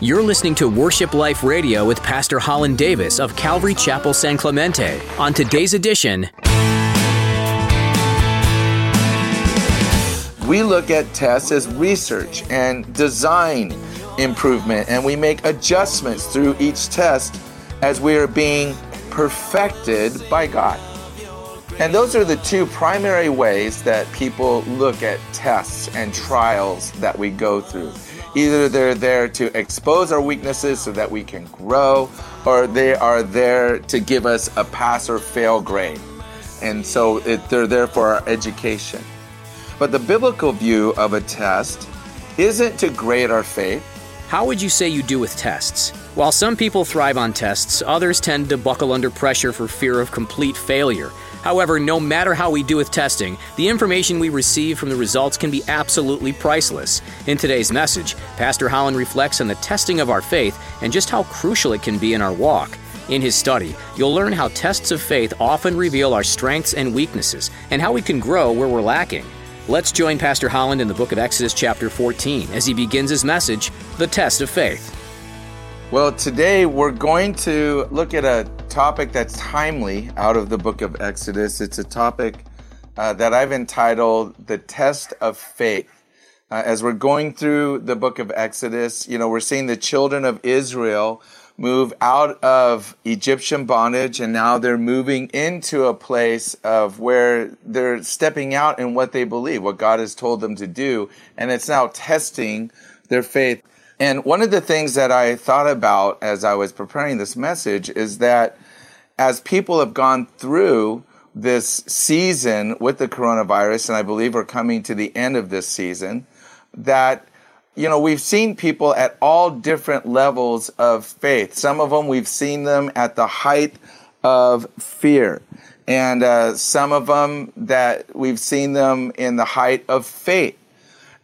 You're listening to Worship Life Radio with Pastor Holland Davis of Calvary Chapel San Clemente. On today's edition, we look at tests as research and design improvement, and we make adjustments through each test as we are being perfected by God. And those are the two primary ways that people look at tests and trials that we go through. Either they're there to expose our weaknesses so that we can grow, or they are there to give us a pass or fail grade. And so it, they're there for our education. But the biblical view of a test isn't to grade our faith. How would you say you do with tests? While some people thrive on tests, others tend to buckle under pressure for fear of complete failure. However, no matter how we do with testing, the information we receive from the results can be absolutely priceless. In today's message, Pastor Holland reflects on the testing of our faith and just how crucial it can be in our walk. In his study, you'll learn how tests of faith often reveal our strengths and weaknesses and how we can grow where we're lacking. Let's join Pastor Holland in the book of Exodus, chapter 14, as he begins his message, The Test of Faith. Well, today we're going to look at a topic that's timely out of the book of Exodus. It's a topic uh, that I've entitled The Test of Faith. Uh, as we're going through the book of Exodus, you know, we're seeing the children of Israel move out of Egyptian bondage and now they're moving into a place of where they're stepping out in what they believe, what God has told them to do. And it's now testing their faith. And one of the things that I thought about as I was preparing this message is that as people have gone through this season with the coronavirus, and I believe we're coming to the end of this season, that you know, we've seen people at all different levels of faith. Some of them we've seen them at the height of fear, and uh, some of them that we've seen them in the height of faith.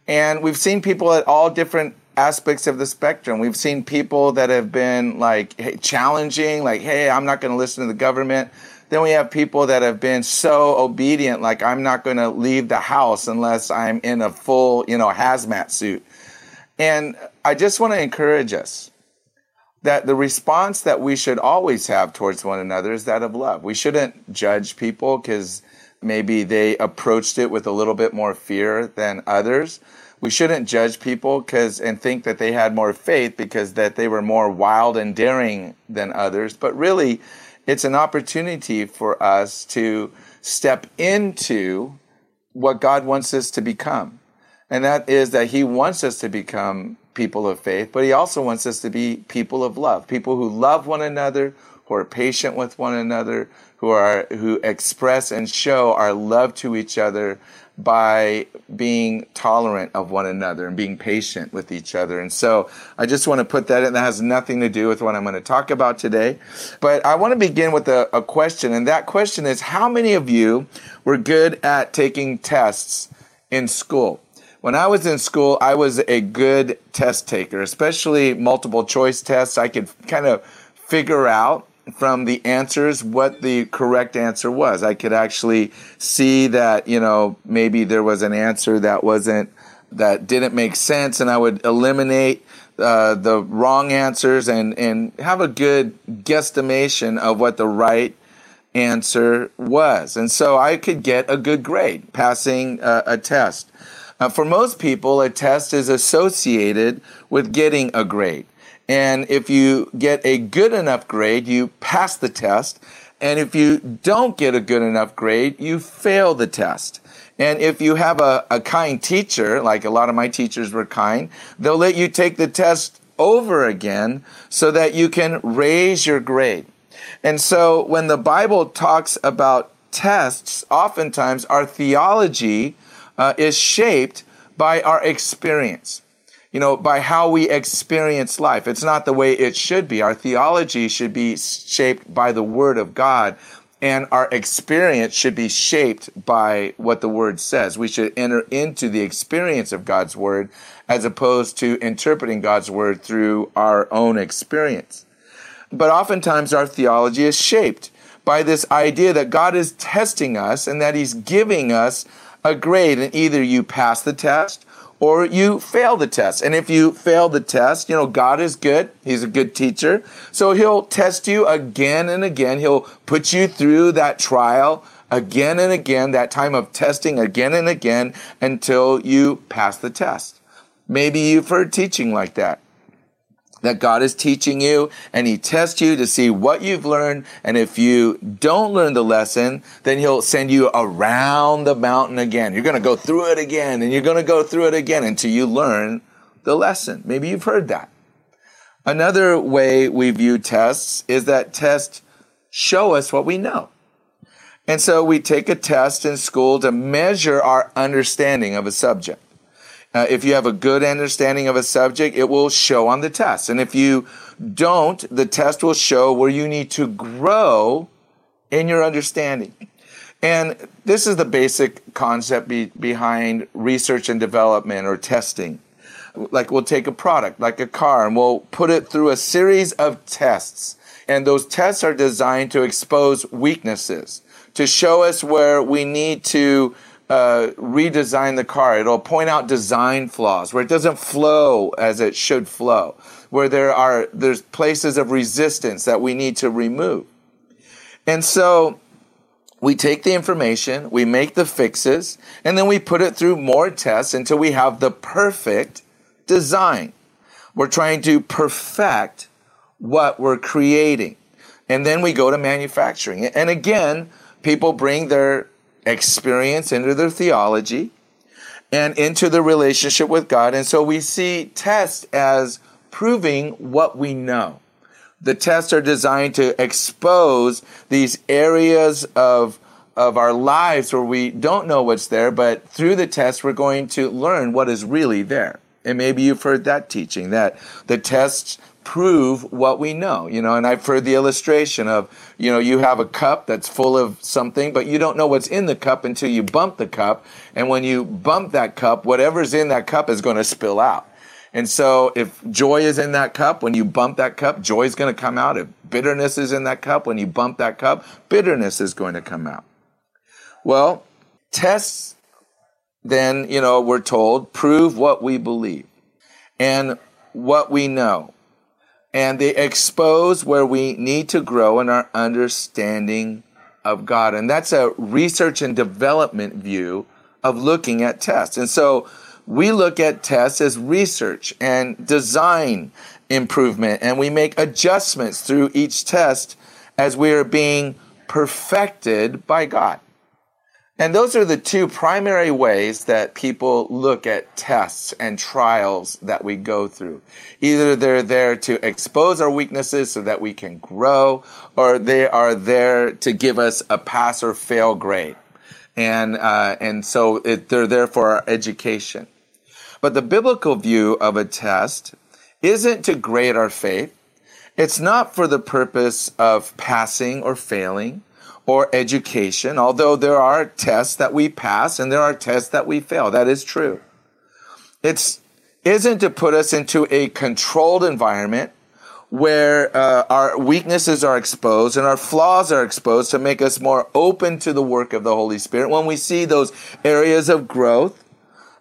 And we've seen people at all different aspects of the spectrum. We've seen people that have been like challenging, like, hey, I'm not going to listen to the government. Then we have people that have been so obedient, like, I'm not going to leave the house unless I'm in a full, you know, hazmat suit. And I just want to encourage us that the response that we should always have towards one another is that of love. We shouldn't judge people because maybe they approached it with a little bit more fear than others. We shouldn't judge people because and think that they had more faith because that they were more wild and daring than others. But really, it's an opportunity for us to step into what God wants us to become and that is that he wants us to become people of faith, but he also wants us to be people of love, people who love one another, who are patient with one another, who are who express and show our love to each other by being tolerant of one another and being patient with each other. And so I just want to put that in. That has nothing to do with what I'm going to talk about today. But I want to begin with a, a question. And that question is how many of you were good at taking tests in school? When I was in school, I was a good test taker, especially multiple choice tests. I could kind of figure out from the answers what the correct answer was. I could actually see that, you know, maybe there was an answer that wasn't, that didn't make sense, and I would eliminate uh, the wrong answers and, and have a good guesstimation of what the right answer was. And so I could get a good grade passing uh, a test. Uh, for most people, a test is associated with getting a grade. And if you get a good enough grade, you pass the test. And if you don't get a good enough grade, you fail the test. And if you have a, a kind teacher, like a lot of my teachers were kind, they'll let you take the test over again so that you can raise your grade. And so when the Bible talks about tests, oftentimes our theology uh, is shaped by our experience. You know, by how we experience life. It's not the way it should be. Our theology should be shaped by the Word of God, and our experience should be shaped by what the Word says. We should enter into the experience of God's Word as opposed to interpreting God's Word through our own experience. But oftentimes our theology is shaped by this idea that God is testing us and that He's giving us a grade, and either you pass the test or you fail the test. And if you fail the test, you know, God is good. He's a good teacher. So he'll test you again and again. He'll put you through that trial again and again, that time of testing again and again until you pass the test. Maybe you've heard teaching like that that God is teaching you and he tests you to see what you've learned. And if you don't learn the lesson, then he'll send you around the mountain again. You're going to go through it again and you're going to go through it again until you learn the lesson. Maybe you've heard that. Another way we view tests is that tests show us what we know. And so we take a test in school to measure our understanding of a subject. Uh, if you have a good understanding of a subject, it will show on the test. And if you don't, the test will show where you need to grow in your understanding. And this is the basic concept be, behind research and development or testing. Like we'll take a product, like a car, and we'll put it through a series of tests. And those tests are designed to expose weaknesses, to show us where we need to uh, redesign the car. It'll point out design flaws where it doesn't flow as it should flow, where there are there's places of resistance that we need to remove. And so we take the information, we make the fixes, and then we put it through more tests until we have the perfect design. We're trying to perfect what we're creating. And then we go to manufacturing. And again, people bring their experience, into their theology, and into the relationship with God. And so we see tests as proving what we know. The tests are designed to expose these areas of, of our lives where we don't know what's there, but through the test, we're going to learn what is really there. And maybe you've heard that teaching that the tests prove what we know, you know, and I've heard the illustration of, you know, you have a cup that's full of something, but you don't know what's in the cup until you bump the cup. And when you bump that cup, whatever's in that cup is going to spill out. And so if joy is in that cup, when you bump that cup, joy is going to come out. If bitterness is in that cup, when you bump that cup, bitterness is going to come out. Well, tests then, you know, we're told prove what we believe and what we know and they expose where we need to grow in our understanding of God. And that's a research and development view of looking at tests. And so we look at tests as research and design improvement, and we make adjustments through each test as we are being perfected by God. And those are the two primary ways that people look at tests and trials that we go through. Either they're there to expose our weaknesses so that we can grow, or they are there to give us a pass or fail grade. And, uh, and so it, they're there for our education. But the biblical view of a test isn't to grade our faith. It's not for the purpose of passing or failing or education, although there are tests that we pass and there are tests that we fail. That is true. It's isn't to put us into a controlled environment where uh, our weaknesses are exposed and our flaws are exposed to make us more open to the work of the Holy Spirit. When we see those areas of growth,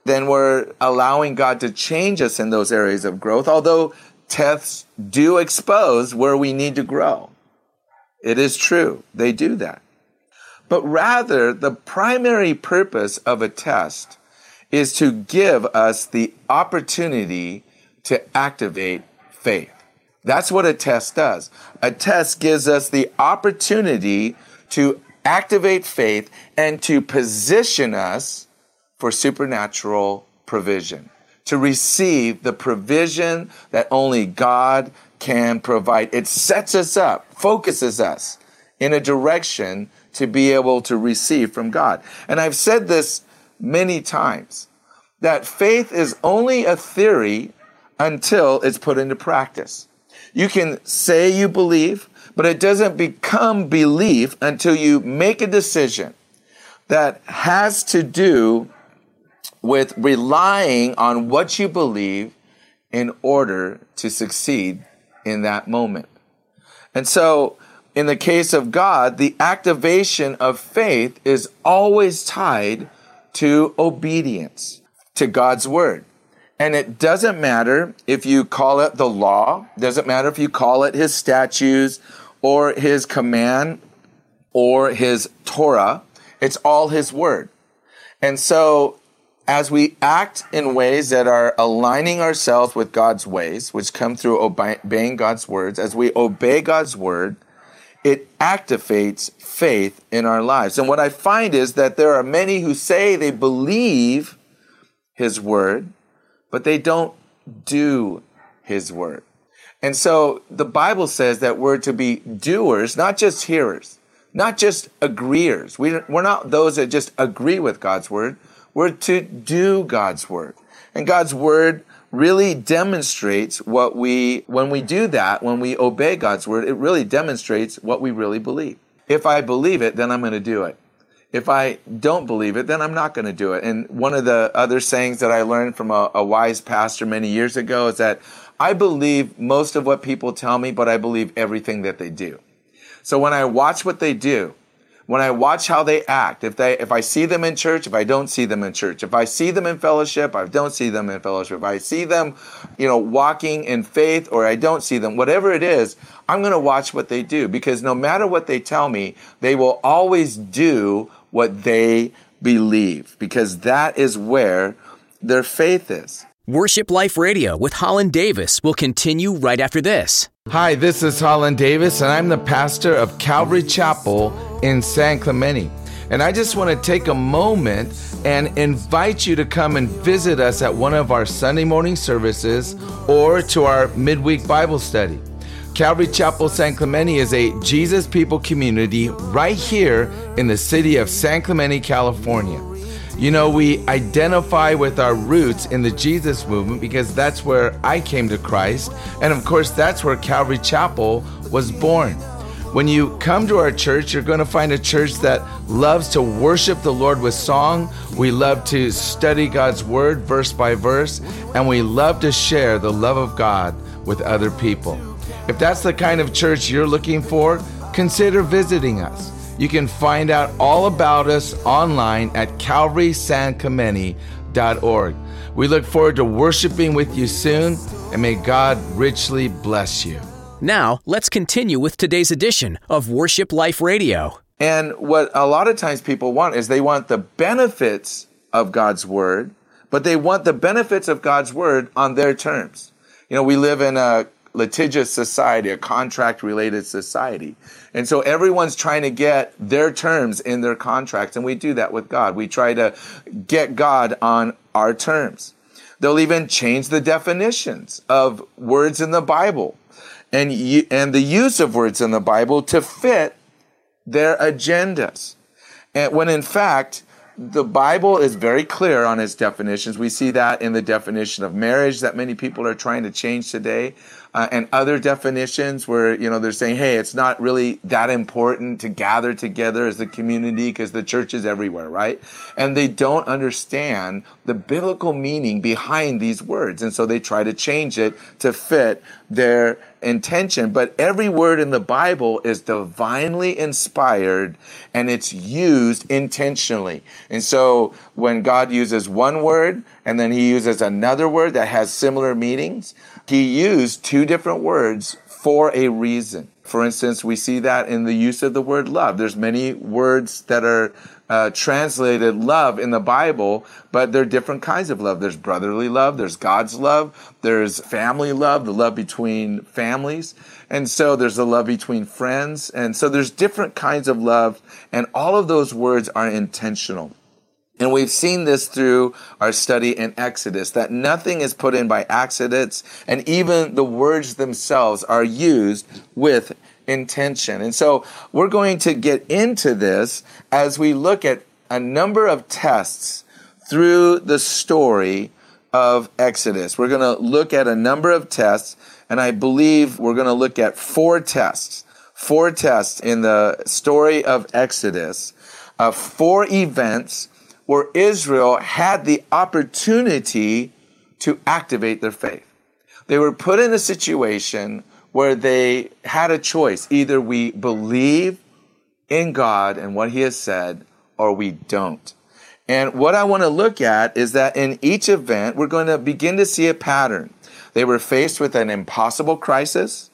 then we're allowing God to change us in those areas of growth, although tests do expose where we need to grow. It is true, they do that. But rather, the primary purpose of a test is to give us the opportunity to activate faith. That's what a test does. A test gives us the opportunity to activate faith and to position us for supernatural provision, to receive the provision that only God can provide. It sets us up, focuses us in a direction to be able to receive from God. And I've said this many times that faith is only a theory until it's put into practice. You can say you believe, but it doesn't become belief until you make a decision that has to do with relying on what you believe in order to succeed in that moment. And so, in the case of God, the activation of faith is always tied to obedience to God's word. And it doesn't matter if you call it the law, doesn't matter if you call it his statutes or his command or his Torah. It's all his word. And so as we act in ways that are aligning ourselves with God's ways, which come through obeying God's words, as we obey God's word, it activates faith in our lives. And what I find is that there are many who say they believe his word, but they don't do his word. And so the Bible says that we're to be doers, not just hearers, not just agreeers. We, we're not those that just agree with God's word. We're to do God's word. And God's word really demonstrates what we, when we do that, when we obey God's word, it really demonstrates what we really believe. If I believe it, then I'm going to do it. If I don't believe it, then I'm not going to do it. And one of the other sayings that I learned from a, a wise pastor many years ago is that I believe most of what people tell me, but I believe everything that they do. So when I watch what they do, when I watch how they act, if they, if I see them in church, if I don't see them in church, if I see them in fellowship, I don't see them in fellowship, if I see them, you know, walking in faith or I don't see them, whatever it is, I'm going to watch what they do because no matter what they tell me, they will always do what they believe because that is where their faith is. Worship Life Radio with Holland Davis will continue right after this. Hi, this is Holland Davis, and I'm the pastor of Calvary Chapel in San Clemente. And I just want to take a moment and invite you to come and visit us at one of our Sunday morning services or to our midweek Bible study. Calvary Chapel San Clemente is a Jesus People community right here in the city of San Clemente, California. You know, we identify with our roots in the Jesus movement because that's where I came to Christ. And of course, that's where Calvary Chapel was born. When you come to our church, you're going to find a church that loves to worship the Lord with song. We love to study God's word verse by verse, and we love to share the love of God with other people. If that's the kind of church you're looking for, consider visiting us. You can find out all about us online at calvarysanclemente.org. We look forward to worshiping with you soon, and may God richly bless you. Now, let's continue with today's edition of Worship Life Radio. And what a lot of times people want is they want the benefits of God's word, but they want the benefits of God's word on their terms. You know, we live in a litigious society, a contract related society. And so everyone's trying to get their terms in their contracts. And we do that with God. We try to get God on our terms. They'll even change the definitions of words in the Bible and, and the use of words in the Bible to fit their agendas. And when in fact, the Bible is very clear on its definitions. We see that in the definition of marriage that many people are trying to change today uh, and other definitions where you know they're saying hey it's not really that important to gather together as a community because the church is everywhere right? And they don't understand the biblical meaning behind these words. And so they try to change it to fit their intention. But every word in the bible is divinely inspired and it's used intentionally. And so when god uses one word and then he uses another word that has similar meanings he used two different words for a reason. For instance, we see that in the use of the word love. There's many words that are uh, translated love in the Bible, but there are different kinds of love. There's brotherly love, there's God's love, there's family love, the love between families. And so there's the love between friends. And so there's different kinds of love, and all of those words are intentional. And we've seen this through our study in Exodus, that nothing is put in by accidents, and even the words themselves are used with intention. And so we're going to get into this as we look at a number of tests through the story of Exodus. We're going to look at a number of tests, and I believe we're going to look at four tests. Four tests in the story of Exodus, uh, four events where Israel had the opportunity to activate their faith. They were put in a situation where they had a choice. Either we believe in God and what He has said, or we don't. And what I want to look at is that in each event, we're going to begin to see a pattern. They were faced with an impossible crisis.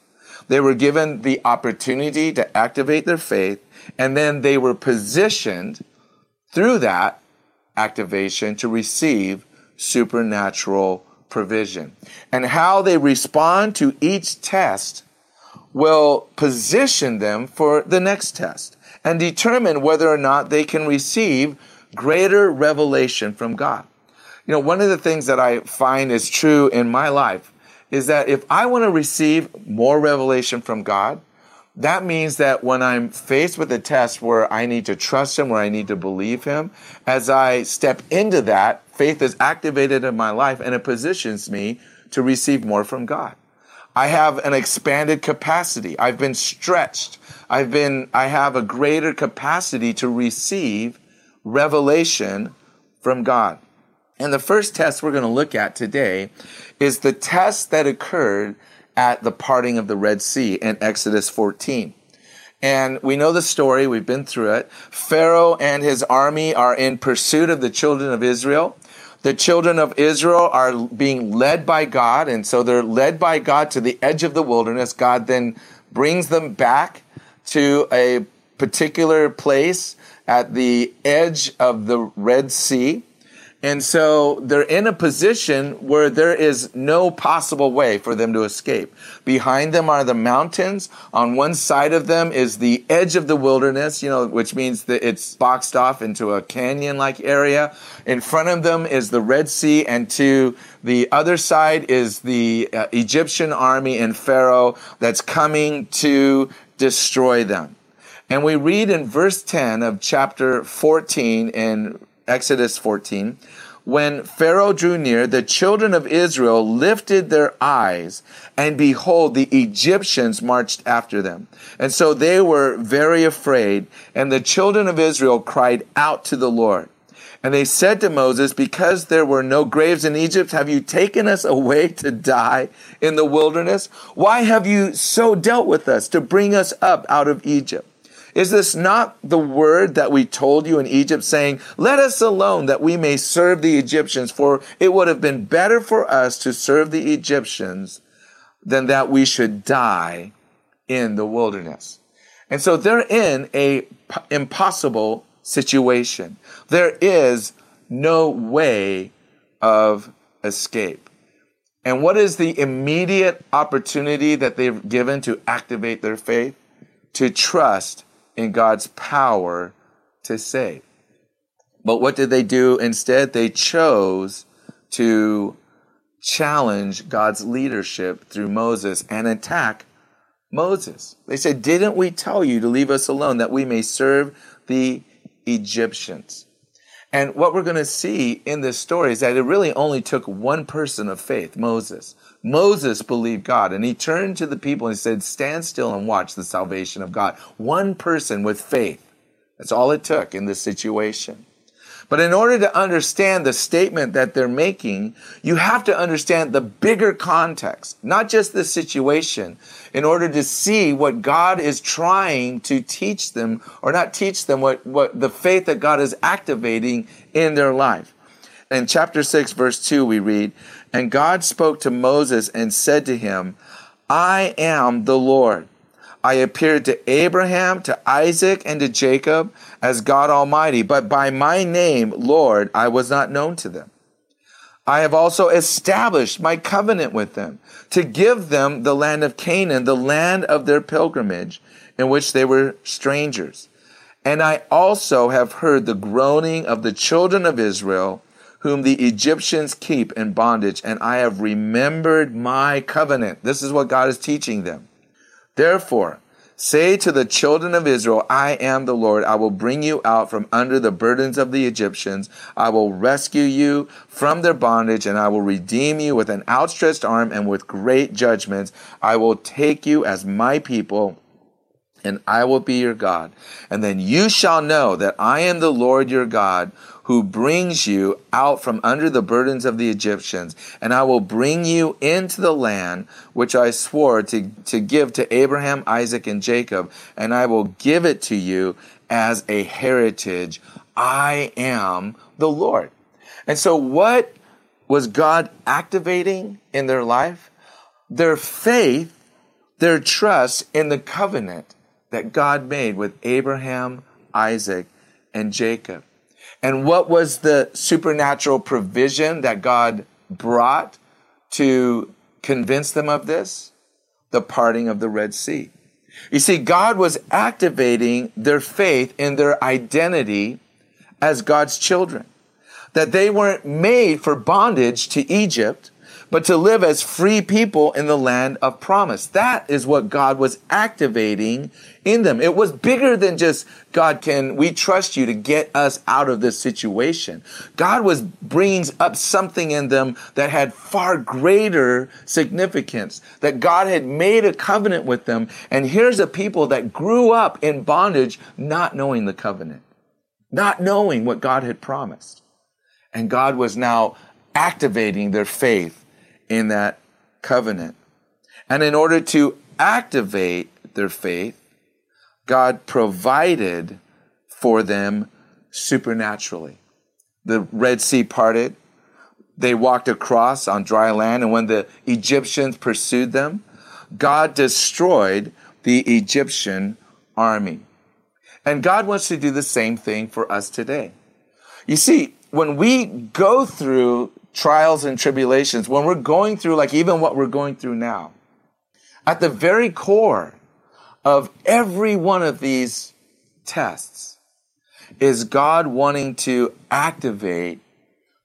They were given the opportunity to activate their faith, and then they were positioned through that activation to receive supernatural provision. And how they respond to each test will position them for the next test and determine whether or not they can receive greater revelation from God. You know, one of the things that I find is true in my life is that if I want to receive more revelation from God, that means that when I'm faced with a test where I need to trust Him, where I need to believe Him, as I step into that, faith is activated in my life and it positions me to receive more from God. I have an expanded capacity. I've been stretched. I've been, I have a greater capacity to receive revelation from God. And the first test we're going to look at today is the test that occurred at the parting of the Red Sea in Exodus 14. And we know the story, we've been through it. Pharaoh and his army are in pursuit of the children of Israel. The children of Israel are being led by God, and so they're led by God to the edge of the wilderness. God then brings them back to a particular place at the edge of the Red Sea. And so they're in a position where there is no possible way for them to escape. Behind them are the mountains. On one side of them is the edge of the wilderness, you know, which means that it's boxed off into a canyon like area. In front of them is the Red Sea, and to the other side is the uh, Egyptian army and Pharaoh that's coming to destroy them. And we read in verse 10 of chapter 14 in Exodus 14, when Pharaoh drew near, the children of Israel lifted their eyes, and behold, the Egyptians marched after them. And so they were very afraid, and the children of Israel cried out to the Lord. And they said to Moses, Because there were no graves in Egypt, have you taken us away to die in the wilderness? Why have you so dealt with us to bring us up out of Egypt? Is this not the word that we told you in Egypt, saying, Let us alone that we may serve the Egyptians? For it would have been better for us to serve the Egyptians than that we should die in the wilderness. And so they're in a p- impossible situation. There is no way of escape. And what is the immediate opportunity that they've given to activate their faith? To trust in God's power to save. But what did they do instead? They chose to challenge God's leadership through Moses and attack Moses. They said, Didn't we tell you to leave us alone that we may serve the Egyptians? And what we're going to see in this story is that it really only took one person of faith, Moses. Moses believed God and he turned to the people and he said, Stand still and watch the salvation of God. One person with faith. That's all it took in this situation. But in order to understand the statement that they're making, you have to understand the bigger context, not just the situation, in order to see what God is trying to teach them, or not teach them, what, what the faith that God is activating in their life. In chapter 6, verse 2, we read, And God spoke to Moses and said to him, I am the Lord. I appeared to Abraham, to Isaac, and to Jacob as God Almighty, but by my name, Lord, I was not known to them. I have also established my covenant with them to give them the land of Canaan, the land of their pilgrimage, in which they were strangers. And I also have heard the groaning of the children of Israel, whom the Egyptians keep in bondage, and I have remembered my covenant. This is what God is teaching them. Therefore, say to the children of Israel, I am the Lord. I will bring you out from under the burdens of the Egyptians. I will rescue you from their bondage, and I will redeem you with an outstretched arm and with great judgments. I will take you as my people and I will be your God. And then you shall know that I am the Lord your God who brings you out from under the burdens of the Egyptians, and I will bring you into the land which I swore to, to give to Abraham, Isaac, and Jacob, and I will give it to you as a heritage. I am the Lord. And so, what was God activating in their life? Their faith, their trust in the covenant that God made with Abraham, Isaac, and Jacob. And what was the supernatural provision that God brought to convince them of this? The parting of the Red Sea. You see, God was activating their faith in their identity as God's children. That they weren't made for bondage to Egypt, but to live as free people in the land of promise. That is what God was activating in them. It was bigger than just, God, can we trust you to get us out of this situation? God was bringing up something in them that had far greater significance, that God had made a covenant with them. And here's a people that grew up in bondage, not knowing the covenant, not knowing what God had promised. And God was now activating their faith in that covenant. And in order to activate their faith, God provided for them supernaturally. The Red Sea parted. They walked across on dry land, and when the Egyptians pursued them, God destroyed the Egyptian army. And God wants to do the same thing for us today. You see, when we go through trials and tribulations, when we're going through, like even what we're going through now, at the very core of every one of these tests is God wanting to activate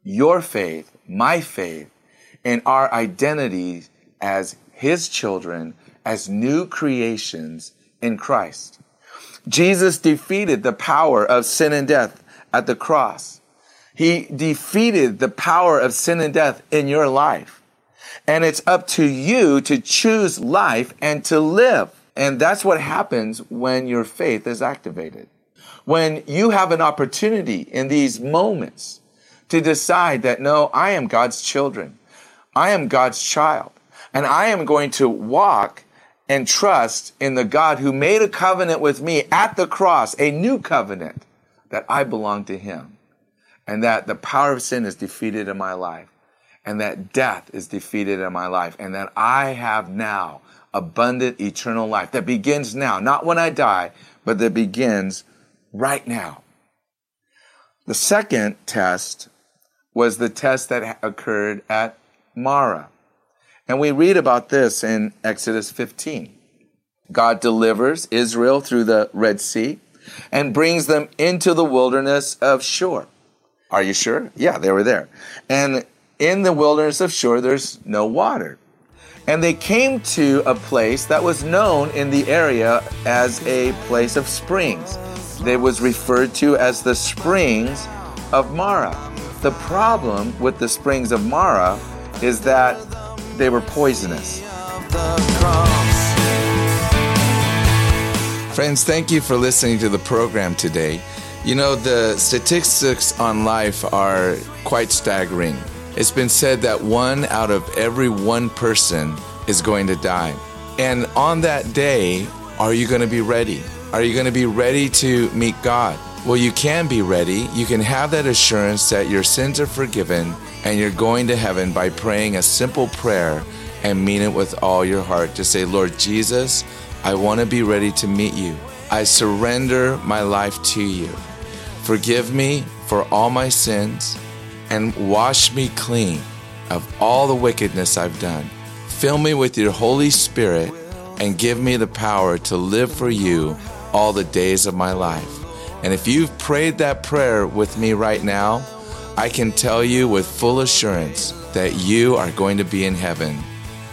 your faith, my faith, and our identity as His children, as new creations in Christ. Jesus defeated the power of sin and death at the cross. He defeated the power of sin and death in your life. And it's up to you to choose life and to live. And that's what happens when your faith is activated. When you have an opportunity in these moments to decide that, no, I am God's children. I am God's child. And I am going to walk and trust in the God who made a covenant with me at the cross, a new covenant that I belong to him and that the power of sin is defeated in my life, and that death is defeated in my life, and that I have now abundant eternal life that begins now, not when I die, but that begins right now. The second test was the test that occurred at Marah. And we read about this in Exodus 15. God delivers Israel through the Red Sea and brings them into the wilderness of Shur. Are you sure? Yeah, they were there. And in the wilderness of Shur, there's no water. And they came to a place that was known in the area as a place of springs. It was referred to as the springs of Marah. The problem with the springs of Marah is that they were poisonous. Friends, thank you for listening to the program today. You know, the statistics on life are quite staggering. It's been said that one out of every one person is going to die. And on that day, are you going to be ready? Are you going to be ready to meet God? Well, you can be ready. You can have that assurance that your sins are forgiven and you're going to heaven by praying a simple prayer and mean it with all your heart. Just say, Lord Jesus, I want to be ready to meet you. I surrender my life to you. Forgive me for all my sins and wash me clean of all the wickedness I've done. Fill me with your Holy Spirit and give me the power to live for you all the days of my life. And if you've prayed that prayer with me right now, I can tell you with full assurance that you are going to be in heaven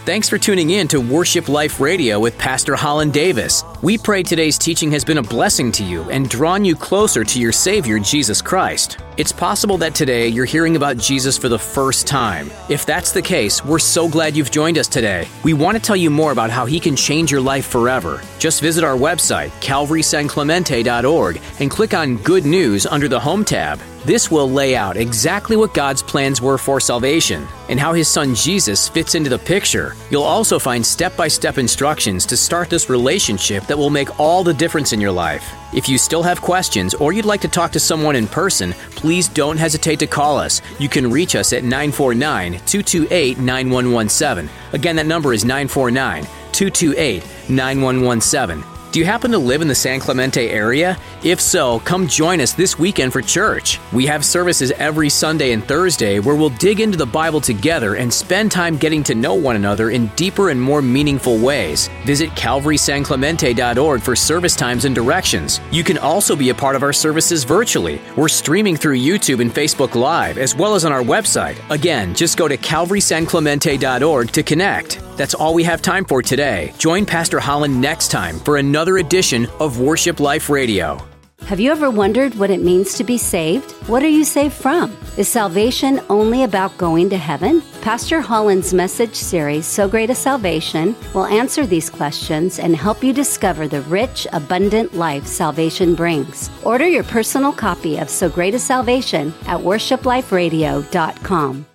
Thanks for tuning in to Worship Life Radio with Pastor Holland Davis. We pray today's teaching has been a blessing to you and drawn you closer to your Savior, Jesus Christ. It's possible that today you're hearing about Jesus for the first time. If that's the case, we're so glad you've joined us today. We want to tell you more about how He can change your life forever. Just visit our website, calvarysanclemente.org, and click on Good News under the Home tab. This will lay out exactly what God's plans were for salvation and how His Son Jesus fits into the picture. You'll also find step by step instructions to start this relationship that will make all the difference in your life. If you still have questions or you'd like to talk to someone in person, please don't hesitate to call us. You can reach us at 949 228 9117. Again, that number is 949 228 9117. Do you happen to live in the San Clemente area? If so, come join us this weekend for church. We have services every Sunday and Thursday where we'll dig into the Bible together and spend time getting to know one another in deeper and more meaningful ways. Visit calvarysanclemente.org for service times and directions. You can also be a part of our services virtually. We're streaming through YouTube and Facebook Live as well as on our website. Again, just go to calvarysanclemente.org to connect. That's all we have time for today. Join Pastor Holland next time for another edition of Worship Life Radio. Have you ever wondered what it means to be saved? What are you saved from? Is salvation only about going to heaven? Pastor Holland's message series, So Great a Salvation, will answer these questions and help you discover the rich, abundant life salvation brings. Order your personal copy of So Great a Salvation at worshipliferadio.com.